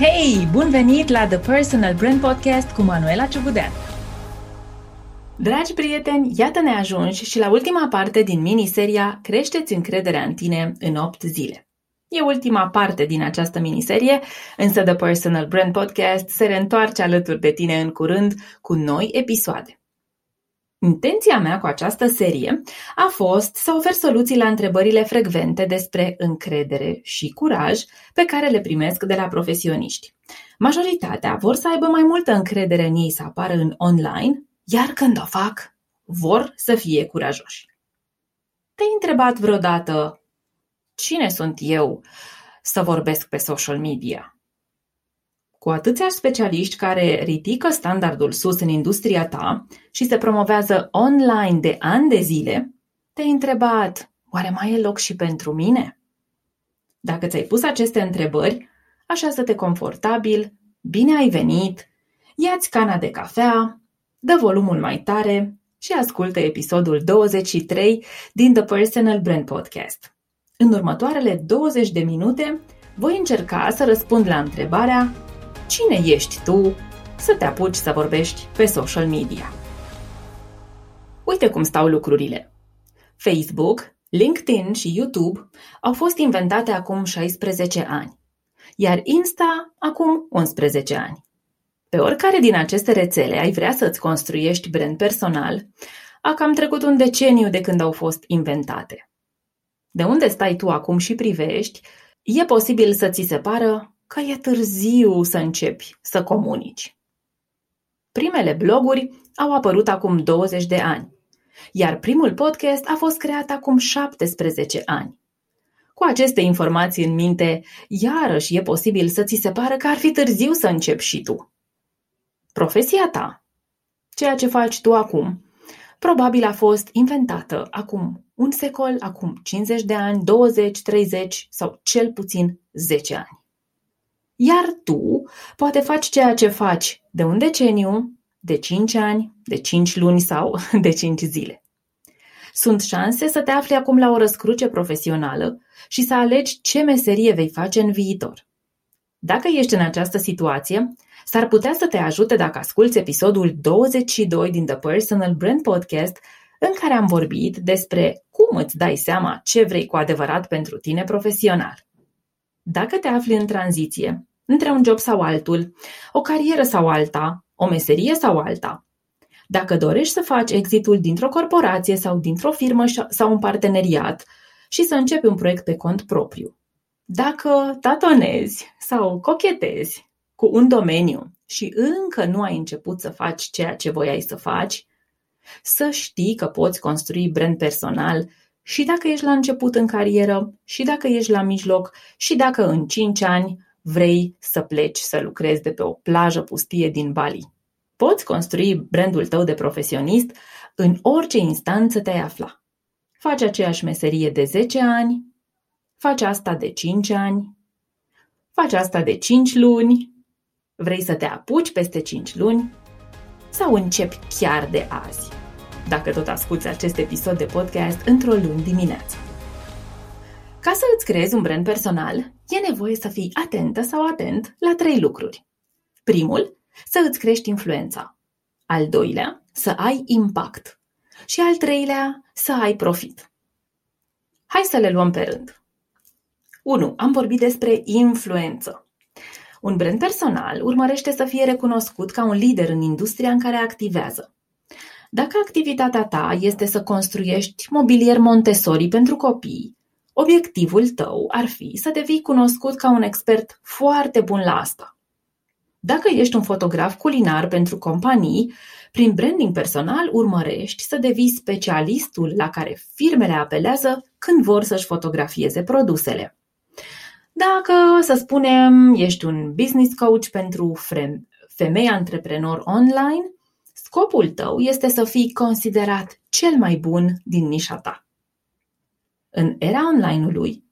Hei, bun venit la The Personal Brand Podcast cu Manuela Ciugudean! Dragi prieteni, iată ne ajungi și la ultima parte din miniseria Creșteți încrederea în tine în 8 zile. E ultima parte din această miniserie, însă The Personal Brand Podcast se reîntoarce alături de tine în curând cu noi episoade. Intenția mea cu această serie a fost să ofer soluții la întrebările frecvente despre încredere și curaj pe care le primesc de la profesioniști. Majoritatea vor să aibă mai multă încredere în ei să apară în online, iar când o fac, vor să fie curajoși. Te-ai întrebat vreodată cine sunt eu să vorbesc pe social media? Cu atâția specialiști care ridică standardul sus în industria ta și se promovează online de ani de zile, te-ai întrebat, oare mai e loc și pentru mine? Dacă ți-ai pus aceste întrebări, așează-te confortabil, bine ai venit, ia-ți cana de cafea, dă volumul mai tare și ascultă episodul 23 din The Personal Brand Podcast. În următoarele 20 de minute voi încerca să răspund la întrebarea Cine ești tu să te apuci să vorbești pe social media? Uite cum stau lucrurile. Facebook, LinkedIn și YouTube au fost inventate acum 16 ani, iar Insta acum 11 ani. Pe oricare din aceste rețele ai vrea să-ți construiești brand personal, a cam trecut un deceniu de când au fost inventate. De unde stai tu acum și privești, e posibil să ți se pară că e târziu să începi să comunici. Primele bloguri au apărut acum 20 de ani, iar primul podcast a fost creat acum 17 ani. Cu aceste informații în minte, iarăși e posibil să ți se pară că ar fi târziu să începi și tu. Profesia ta, ceea ce faci tu acum, probabil a fost inventată acum un secol, acum 50 de ani, 20, 30 sau cel puțin 10 ani. Iar tu poate faci ceea ce faci de un deceniu, de 5 ani, de 5 luni sau de 5 zile. Sunt șanse să te afli acum la o răscruce profesională și să alegi ce meserie vei face în viitor. Dacă ești în această situație, s-ar putea să te ajute dacă asculți episodul 22 din The Personal Brand Podcast, în care am vorbit despre cum îți dai seama ce vrei cu adevărat pentru tine profesional. Dacă te afli în tranziție între un job sau altul, o carieră sau alta, o meserie sau alta. Dacă dorești să faci exitul dintr-o corporație sau dintr-o firmă sau un parteneriat și să începi un proiect pe cont propriu. Dacă tatonezi sau cochetezi cu un domeniu și încă nu ai început să faci ceea ce voiai să faci, să știi că poți construi brand personal și dacă ești la început în carieră, și dacă ești la mijloc, și dacă în 5 ani vrei să pleci să lucrezi de pe o plajă pustie din Bali. Poți construi brandul tău de profesionist în orice instanță te-ai afla. Faci aceeași meserie de 10 ani, faci asta de 5 ani, faci asta de 5 luni, vrei să te apuci peste 5 luni sau începi chiar de azi, dacă tot asculti acest episod de podcast într-o luni dimineață. Ca să îți creezi un brand personal, e nevoie să fii atentă sau atent la trei lucruri. Primul, să îți crești influența. Al doilea, să ai impact. Și al treilea, să ai profit. Hai să le luăm pe rând. 1. Am vorbit despre influență. Un brand personal urmărește să fie recunoscut ca un lider în industria în care activează. Dacă activitatea ta este să construiești mobilier Montessori pentru copii Obiectivul tău ar fi să devii cunoscut ca un expert foarte bun la asta. Dacă ești un fotograf culinar pentru companii, prin branding personal urmărești să devii specialistul la care firmele apelează când vor să-și fotografieze produsele. Dacă, să spunem, ești un business coach pentru femei antreprenori online, scopul tău este să fii considerat cel mai bun din nișa ta. În era online-ului,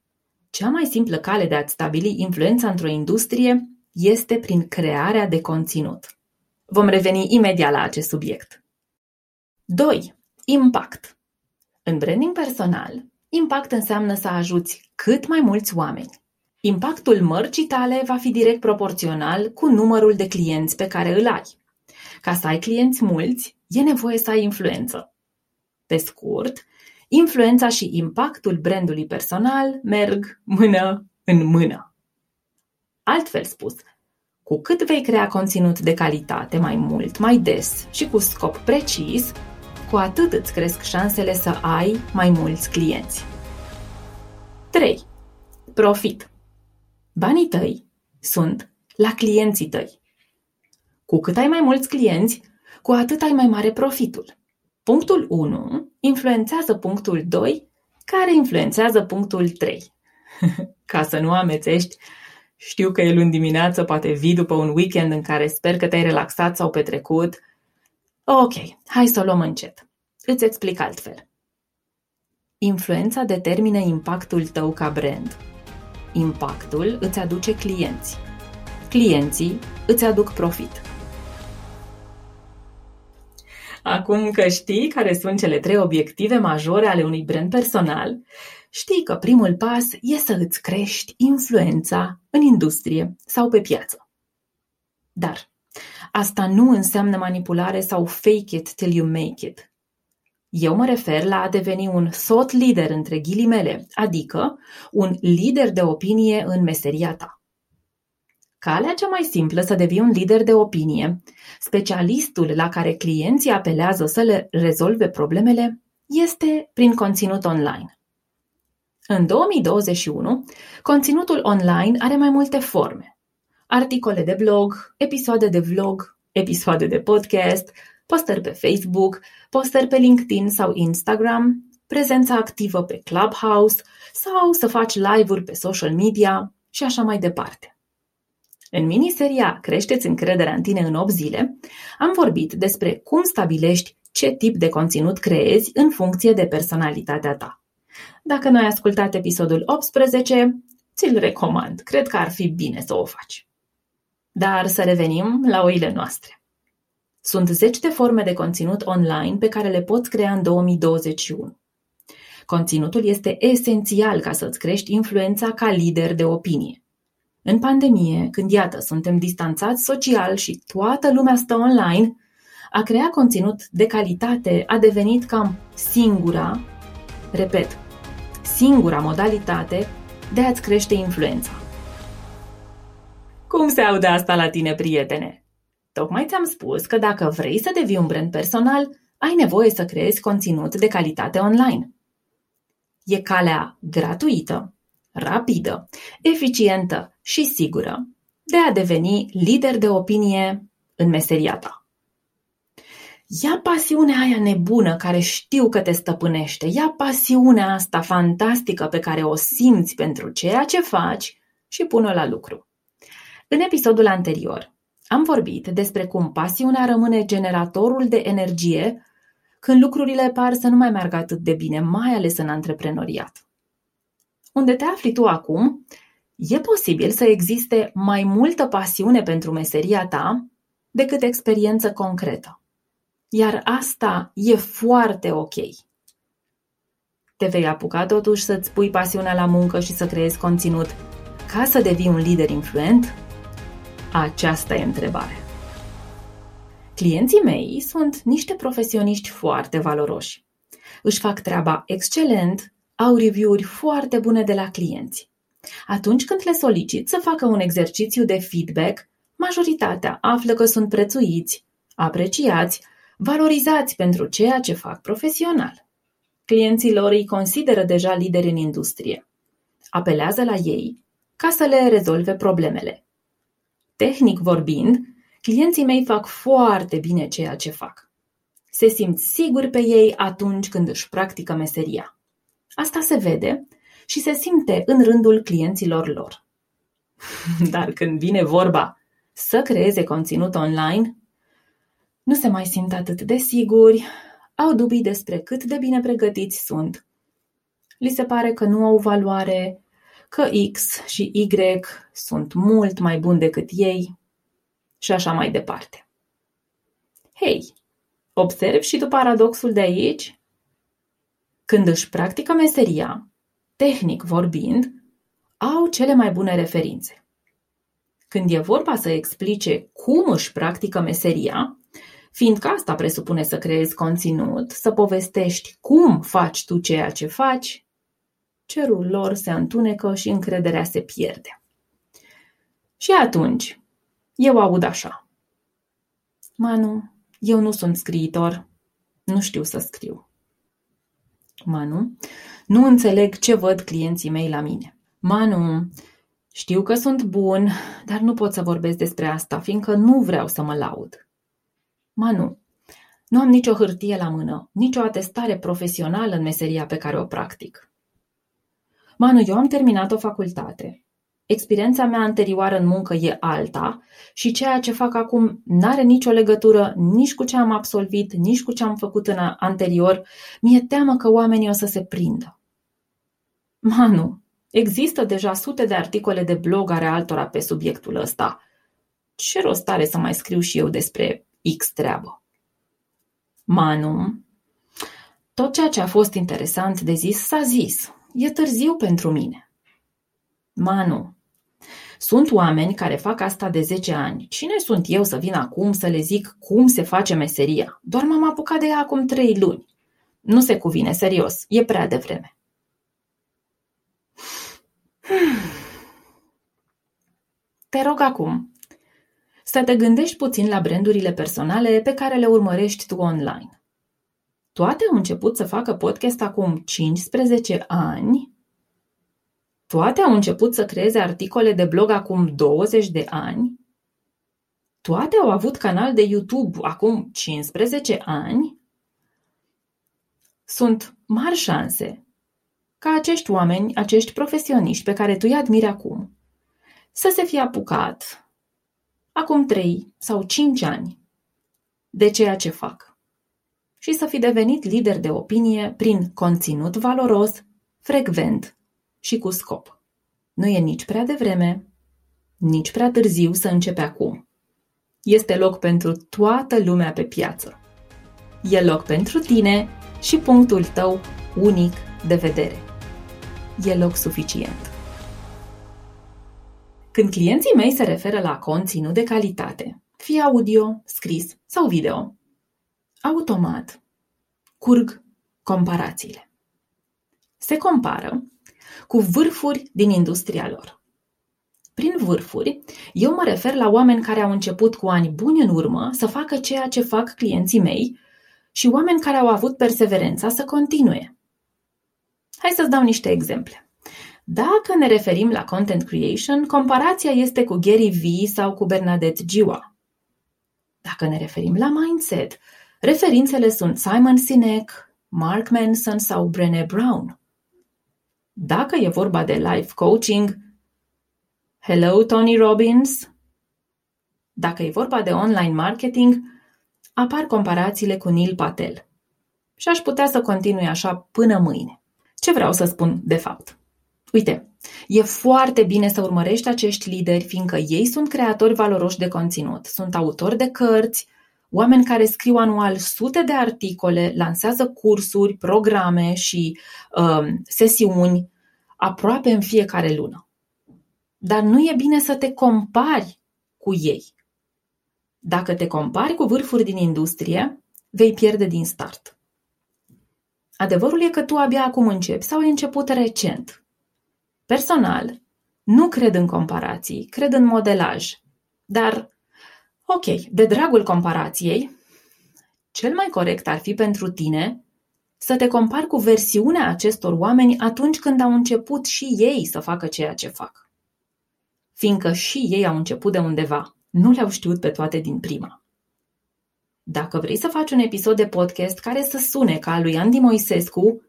cea mai simplă cale de a-ți stabili influența într-o industrie este prin crearea de conținut. Vom reveni imediat la acest subiect. 2. Impact. În branding personal, impact înseamnă să ajuți cât mai mulți oameni. Impactul mărcii tale va fi direct proporțional cu numărul de clienți pe care îl ai. Ca să ai clienți mulți, e nevoie să ai influență. Pe scurt, influența și impactul brandului personal merg mână în mână. Altfel spus, cu cât vei crea conținut de calitate mai mult, mai des și cu scop precis, cu atât îți cresc șansele să ai mai mulți clienți. 3. Profit. Banii tăi sunt la clienții tăi. Cu cât ai mai mulți clienți, cu atât ai mai mare profitul. Punctul 1 influențează punctul 2, care influențează punctul 3. Ca să nu amețești, știu că e luni dimineață, poate vii după un weekend în care sper că te-ai relaxat sau petrecut. Ok, hai să o luăm încet. Îți explic altfel. Influența determină impactul tău ca brand. Impactul îți aduce clienți. Clienții îți aduc profit. Acum că știi care sunt cele trei obiective majore ale unui brand personal, știi că primul pas e să îți crești influența în industrie sau pe piață. Dar asta nu înseamnă manipulare sau fake it till you make it. Eu mă refer la a deveni un thought leader între ghilimele, adică un lider de opinie în meseria ta. Calea cea mai simplă să devii un lider de opinie, specialistul la care clienții apelează să le rezolve problemele, este prin conținut online. În 2021, conținutul online are mai multe forme. Articole de blog, episoade de vlog, episoade de podcast, postări pe Facebook, postări pe LinkedIn sau Instagram, prezența activă pe Clubhouse sau să faci live-uri pe social media și așa mai departe. În miniseria Creșteți încrederea în tine în 8 zile, am vorbit despre cum stabilești ce tip de conținut creezi în funcție de personalitatea ta. Dacă nu ai ascultat episodul 18, ți-l recomand. Cred că ar fi bine să o faci. Dar să revenim la oile noastre. Sunt zeci de forme de conținut online pe care le poți crea în 2021. Conținutul este esențial ca să-ți crești influența ca lider de opinie. În pandemie, când iată suntem distanțați social și toată lumea stă online, a crea conținut de calitate a devenit cam singura, repet, singura modalitate de a-ți crește influența. Cum se aude asta la tine, prietene? Tocmai ți-am spus că dacă vrei să devii un brand personal, ai nevoie să creezi conținut de calitate online. E calea gratuită, rapidă, eficientă și sigură de a deveni lider de opinie în meseria ta. Ia pasiunea aia nebună care știu că te stăpânește, ia pasiunea asta fantastică pe care o simți pentru ceea ce faci și pune-o la lucru. În episodul anterior am vorbit despre cum pasiunea rămâne generatorul de energie când lucrurile par să nu mai meargă atât de bine, mai ales în antreprenoriat. Unde te afli tu acum, e posibil să existe mai multă pasiune pentru meseria ta decât experiență concretă. Iar asta e foarte ok. Te vei apuca totuși să-ți pui pasiunea la muncă și să creezi conținut ca să devii un lider influent? Aceasta e întrebarea. Clienții mei sunt niște profesioniști foarte valoroși. Își fac treaba excelent, au review-uri foarte bune de la clienți. Atunci când le solicit să facă un exercițiu de feedback, majoritatea află că sunt prețuiți, apreciați, valorizați pentru ceea ce fac profesional. Clienții lor îi consideră deja lideri în industrie. Apelează la ei ca să le rezolve problemele. Tehnic vorbind, clienții mei fac foarte bine ceea ce fac. Se simt siguri pe ei atunci când își practică meseria. Asta se vede și se simte în rândul clienților lor. Dar când vine vorba să creeze conținut online, nu se mai simt atât de siguri, au dubii despre cât de bine pregătiți sunt. Li se pare că nu au valoare, că X și Y sunt mult mai buni decât ei și așa mai departe. Hei, observi și tu paradoxul de aici? Când își practică meseria, tehnic vorbind, au cele mai bune referințe. Când e vorba să explice cum își practică meseria, fiindcă asta presupune să creezi conținut, să povestești cum faci tu ceea ce faci, cerul lor se întunecă și încrederea se pierde. Și atunci, eu aud așa. Manu, eu nu sunt scriitor, nu știu să scriu. Manu, nu înțeleg ce văd clienții mei la mine. Manu, știu că sunt bun, dar nu pot să vorbesc despre asta, fiindcă nu vreau să mă laud. Manu, nu am nicio hârtie la mână, nicio atestare profesională în meseria pe care o practic. Manu, eu am terminat o facultate. Experiența mea anterioară în muncă e alta și ceea ce fac acum n-are nicio legătură nici cu ce am absolvit, nici cu ce am făcut în anterior. Mi-e teamă că oamenii o să se prindă. Manu, există deja sute de articole de blog ale altora pe subiectul ăsta. Ce rost are să mai scriu și eu despre X treabă? Manu, tot ceea ce a fost interesant de zis s-a zis. E târziu pentru mine. Manu, sunt oameni care fac asta de zece ani. Cine sunt eu să vin acum să le zic cum se face meseria? Doar m-am apucat de ea acum trei luni. Nu se cuvine, serios, e prea devreme. Te rog acum să te gândești puțin la brandurile personale pe care le urmărești tu online. Toate au început să facă podcast acum 15 ani toate au început să creeze articole de blog acum 20 de ani. Toate au avut canal de YouTube acum 15 ani. Sunt mari șanse ca acești oameni, acești profesioniști pe care tu îi admiri acum, să se fie apucat acum 3 sau 5 ani de ceea ce fac și să fi devenit lider de opinie prin conținut valoros, frecvent și cu scop. Nu e nici prea devreme, nici prea târziu să începe acum. Este loc pentru toată lumea pe piață. E loc pentru tine și punctul tău unic de vedere. E loc suficient. Când clienții mei se referă la conținut de calitate, fie audio, scris sau video, automat curg comparațiile. Se compară cu vârfuri din industria lor. Prin vârfuri, eu mă refer la oameni care au început cu ani buni în urmă să facă ceea ce fac clienții mei și oameni care au avut perseverența să continue. Hai să-ți dau niște exemple. Dacă ne referim la content creation, comparația este cu Gary Vee sau cu Bernadette Giwa. Dacă ne referim la mindset, referințele sunt Simon Sinek, Mark Manson sau Brené Brown. Dacă e vorba de life coaching, hello Tony Robbins. Dacă e vorba de online marketing, apar comparațiile cu Neil Patel. Și aș putea să continui așa până mâine. Ce vreau să spun de fapt? Uite, e foarte bine să urmărești acești lideri, fiindcă ei sunt creatori valoroși de conținut, sunt autori de cărți, oameni care scriu anual sute de articole, lansează cursuri, programe și uh, sesiuni aproape în fiecare lună. Dar nu e bine să te compari cu ei. Dacă te compari cu vârfuri din industrie, vei pierde din start. Adevărul e că tu abia acum începi sau ai început recent. Personal, nu cred în comparații, cred în modelaj. Dar, ok, de dragul comparației, cel mai corect ar fi pentru tine să te compari cu versiunea acestor oameni atunci când au început și ei să facă ceea ce fac. Fiindcă și ei au început de undeva, nu le-au știut pe toate din prima. Dacă vrei să faci un episod de podcast care să sune ca al lui Andy Moisescu,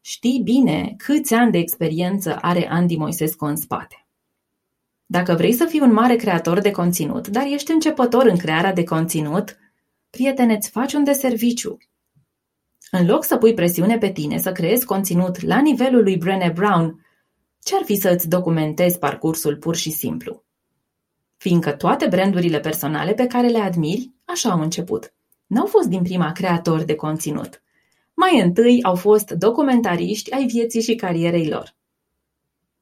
știi bine câți ani de experiență are Andy Moisescu în spate. Dacă vrei să fii un mare creator de conținut, dar ești începător în crearea de conținut, prietene, îți faci un deserviciu în loc să pui presiune pe tine să creezi conținut la nivelul lui Brené Brown, ce-ar fi să îți documentezi parcursul pur și simplu? Fiindcă toate brandurile personale pe care le admiri, așa au început. N-au fost din prima creatori de conținut. Mai întâi au fost documentariști ai vieții și carierei lor.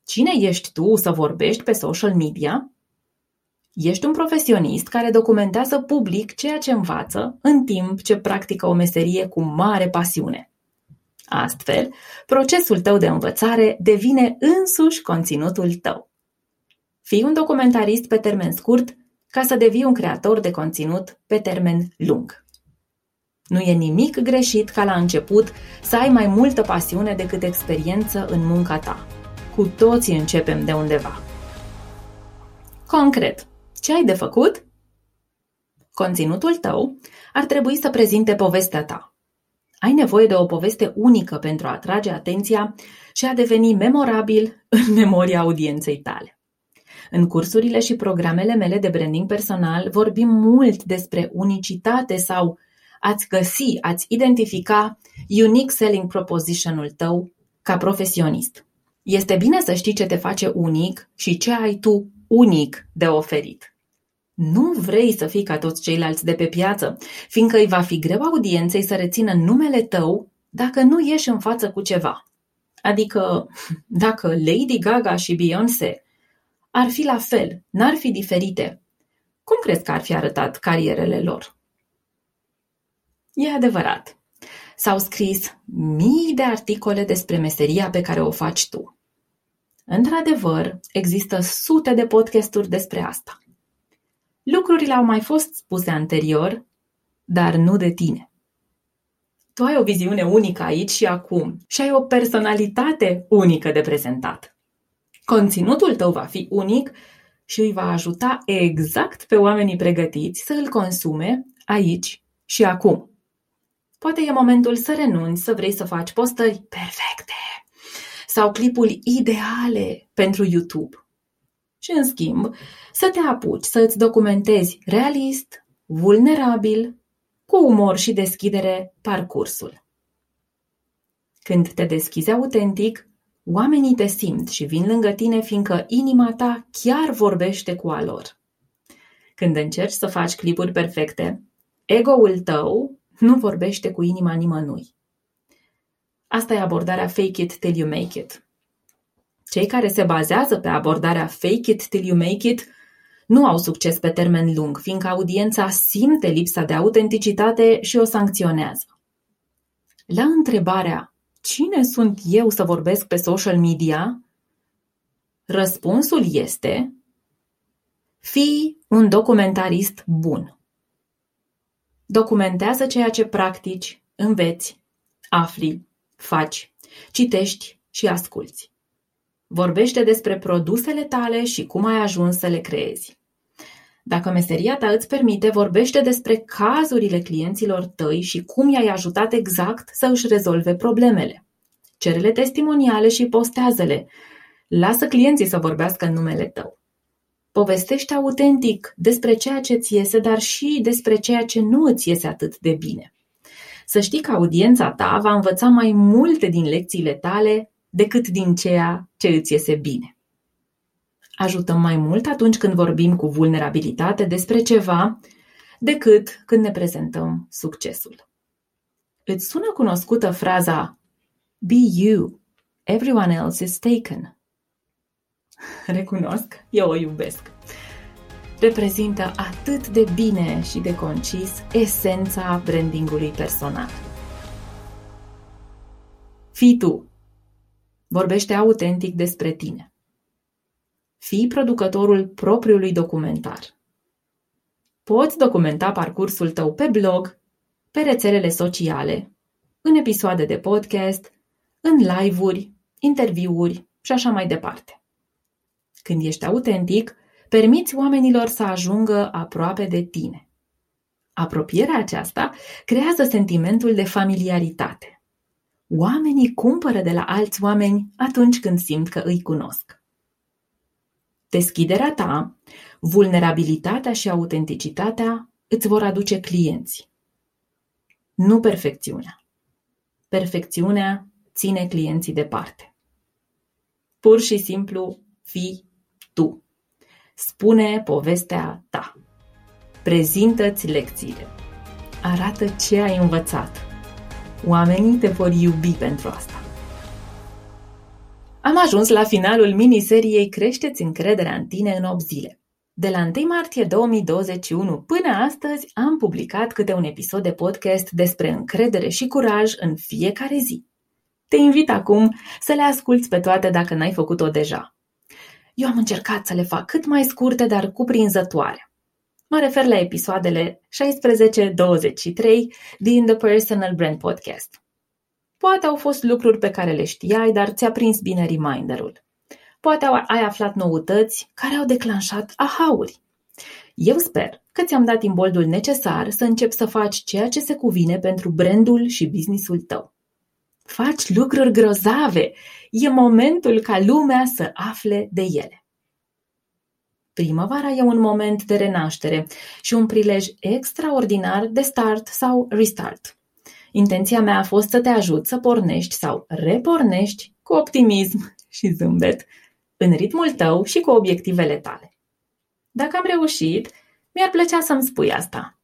Cine ești tu să vorbești pe social media? Ești un profesionist care documentează public ceea ce învață în timp ce practică o meserie cu mare pasiune. Astfel, procesul tău de învățare devine însuși conținutul tău. Fii un documentarist pe termen scurt ca să devii un creator de conținut pe termen lung. Nu e nimic greșit ca la început să ai mai multă pasiune decât experiență în munca ta. Cu toții începem de undeva. Concret, ce ai de făcut? Conținutul tău ar trebui să prezinte povestea ta. Ai nevoie de o poveste unică pentru a atrage atenția și a deveni memorabil în memoria audienței tale. În cursurile și programele mele de branding personal vorbim mult despre unicitate sau ați găsi, ați identifica unique selling proposition-ul tău ca profesionist. Este bine să știi ce te face unic și ce ai tu unic de oferit. Nu vrei să fii ca toți ceilalți de pe piață, fiindcă îi va fi greu audienței să rețină numele tău dacă nu ieși în față cu ceva. Adică, dacă Lady Gaga și Beyoncé ar fi la fel, n-ar fi diferite, cum crezi că ar fi arătat carierele lor? E adevărat. S-au scris mii de articole despre meseria pe care o faci tu. Într-adevăr, există sute de podcasturi despre asta. Lucrurile au mai fost spuse anterior, dar nu de tine. Tu ai o viziune unică aici și acum și ai o personalitate unică de prezentat. Conținutul tău va fi unic și îi va ajuta exact pe oamenii pregătiți să îl consume aici și acum. Poate e momentul să renunți să vrei să faci postări perfecte sau clipuri ideale pentru YouTube și, în schimb, să te apuci să îți documentezi realist, vulnerabil, cu umor și deschidere parcursul. Când te deschizi autentic, oamenii te simt și vin lângă tine fiindcă inima ta chiar vorbește cu a lor. Când încerci să faci clipuri perfecte, ego-ul tău nu vorbește cu inima nimănui. Asta e abordarea fake it till you make it. Cei care se bazează pe abordarea fake it till you make it nu au succes pe termen lung, fiindcă audiența simte lipsa de autenticitate și o sancționează. La întrebarea cine sunt eu să vorbesc pe social media, răspunsul este fii un documentarist bun. Documentează ceea ce practici, înveți, afli, faci, citești și asculți. Vorbește despre produsele tale și cum ai ajuns să le creezi. Dacă meseria ta îți permite, vorbește despre cazurile clienților tăi și cum i-ai ajutat exact să își rezolve problemele. Cerele testimoniale și postează-le. Lasă clienții să vorbească în numele tău. Povestește autentic despre ceea ce ți iese, dar și despre ceea ce nu îți iese atât de bine. Să știi că audiența ta va învăța mai multe din lecțiile tale decât din ceea ce îți iese bine. Ajutăm mai mult atunci când vorbim cu vulnerabilitate despre ceva decât când ne prezentăm succesul. Îți sună cunoscută fraza Be you, everyone else is taken. Recunosc, eu o iubesc. Reprezintă atât de bine și de concis esența brandingului personal. Fii tu, Vorbește autentic despre tine. Fii producătorul propriului documentar. Poți documenta parcursul tău pe blog, pe rețelele sociale, în episoade de podcast, în live-uri, interviuri și așa mai departe. Când ești autentic, permiți oamenilor să ajungă aproape de tine. Apropierea aceasta creează sentimentul de familiaritate. Oamenii cumpără de la alți oameni atunci când simt că îi cunosc. Deschiderea ta, vulnerabilitatea și autenticitatea îți vor aduce clienți. Nu perfecțiunea. Perfecțiunea ține clienții departe. Pur și simplu fii tu. Spune povestea ta. Prezintă-ți lecțiile. Arată ce ai învățat Oamenii te vor iubi pentru asta. Am ajuns la finalul miniseriei Creșteți încrederea în tine în 8 zile. De la 1 martie 2021 până astăzi am publicat câte un episod de podcast despre încredere și curaj în fiecare zi. Te invit acum să le asculți pe toate dacă n-ai făcut-o deja. Eu am încercat să le fac cât mai scurte, dar cuprinzătoare. Mă refer la episoadele 16-23 din The Personal Brand Podcast. Poate au fost lucruri pe care le știai, dar ți-a prins bine reminderul. Poate ai aflat noutăți care au declanșat ahauri. Eu sper că ți-am dat imboldul necesar să începi să faci ceea ce se cuvine pentru brandul și businessul tău. Faci lucruri grozave! E momentul ca lumea să afle de ele. Primăvara e un moment de renaștere și un prilej extraordinar de start sau restart. Intenția mea a fost să te ajut să pornești sau repornești cu optimism și zâmbet în ritmul tău și cu obiectivele tale. Dacă am reușit, mi-ar plăcea să-mi spui asta.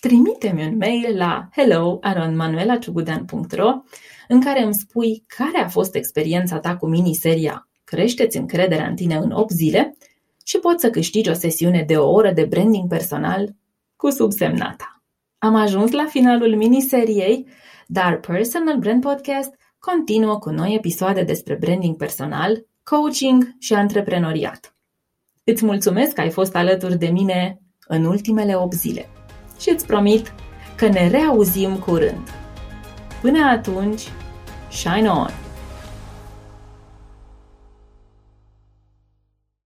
Trimite-mi un mail la hello.manuelaciugudean.ro în care îmi spui care a fost experiența ta cu miniseria Creșteți încrederea în tine în 8 zile și poți să câștigi o sesiune de o oră de branding personal cu subsemnata. Am ajuns la finalul miniseriei, dar Personal Brand Podcast continuă cu noi episoade despre branding personal, coaching și antreprenoriat. Îți mulțumesc că ai fost alături de mine în ultimele 8 zile și îți promit că ne reauzim curând. Până atunci, shine on!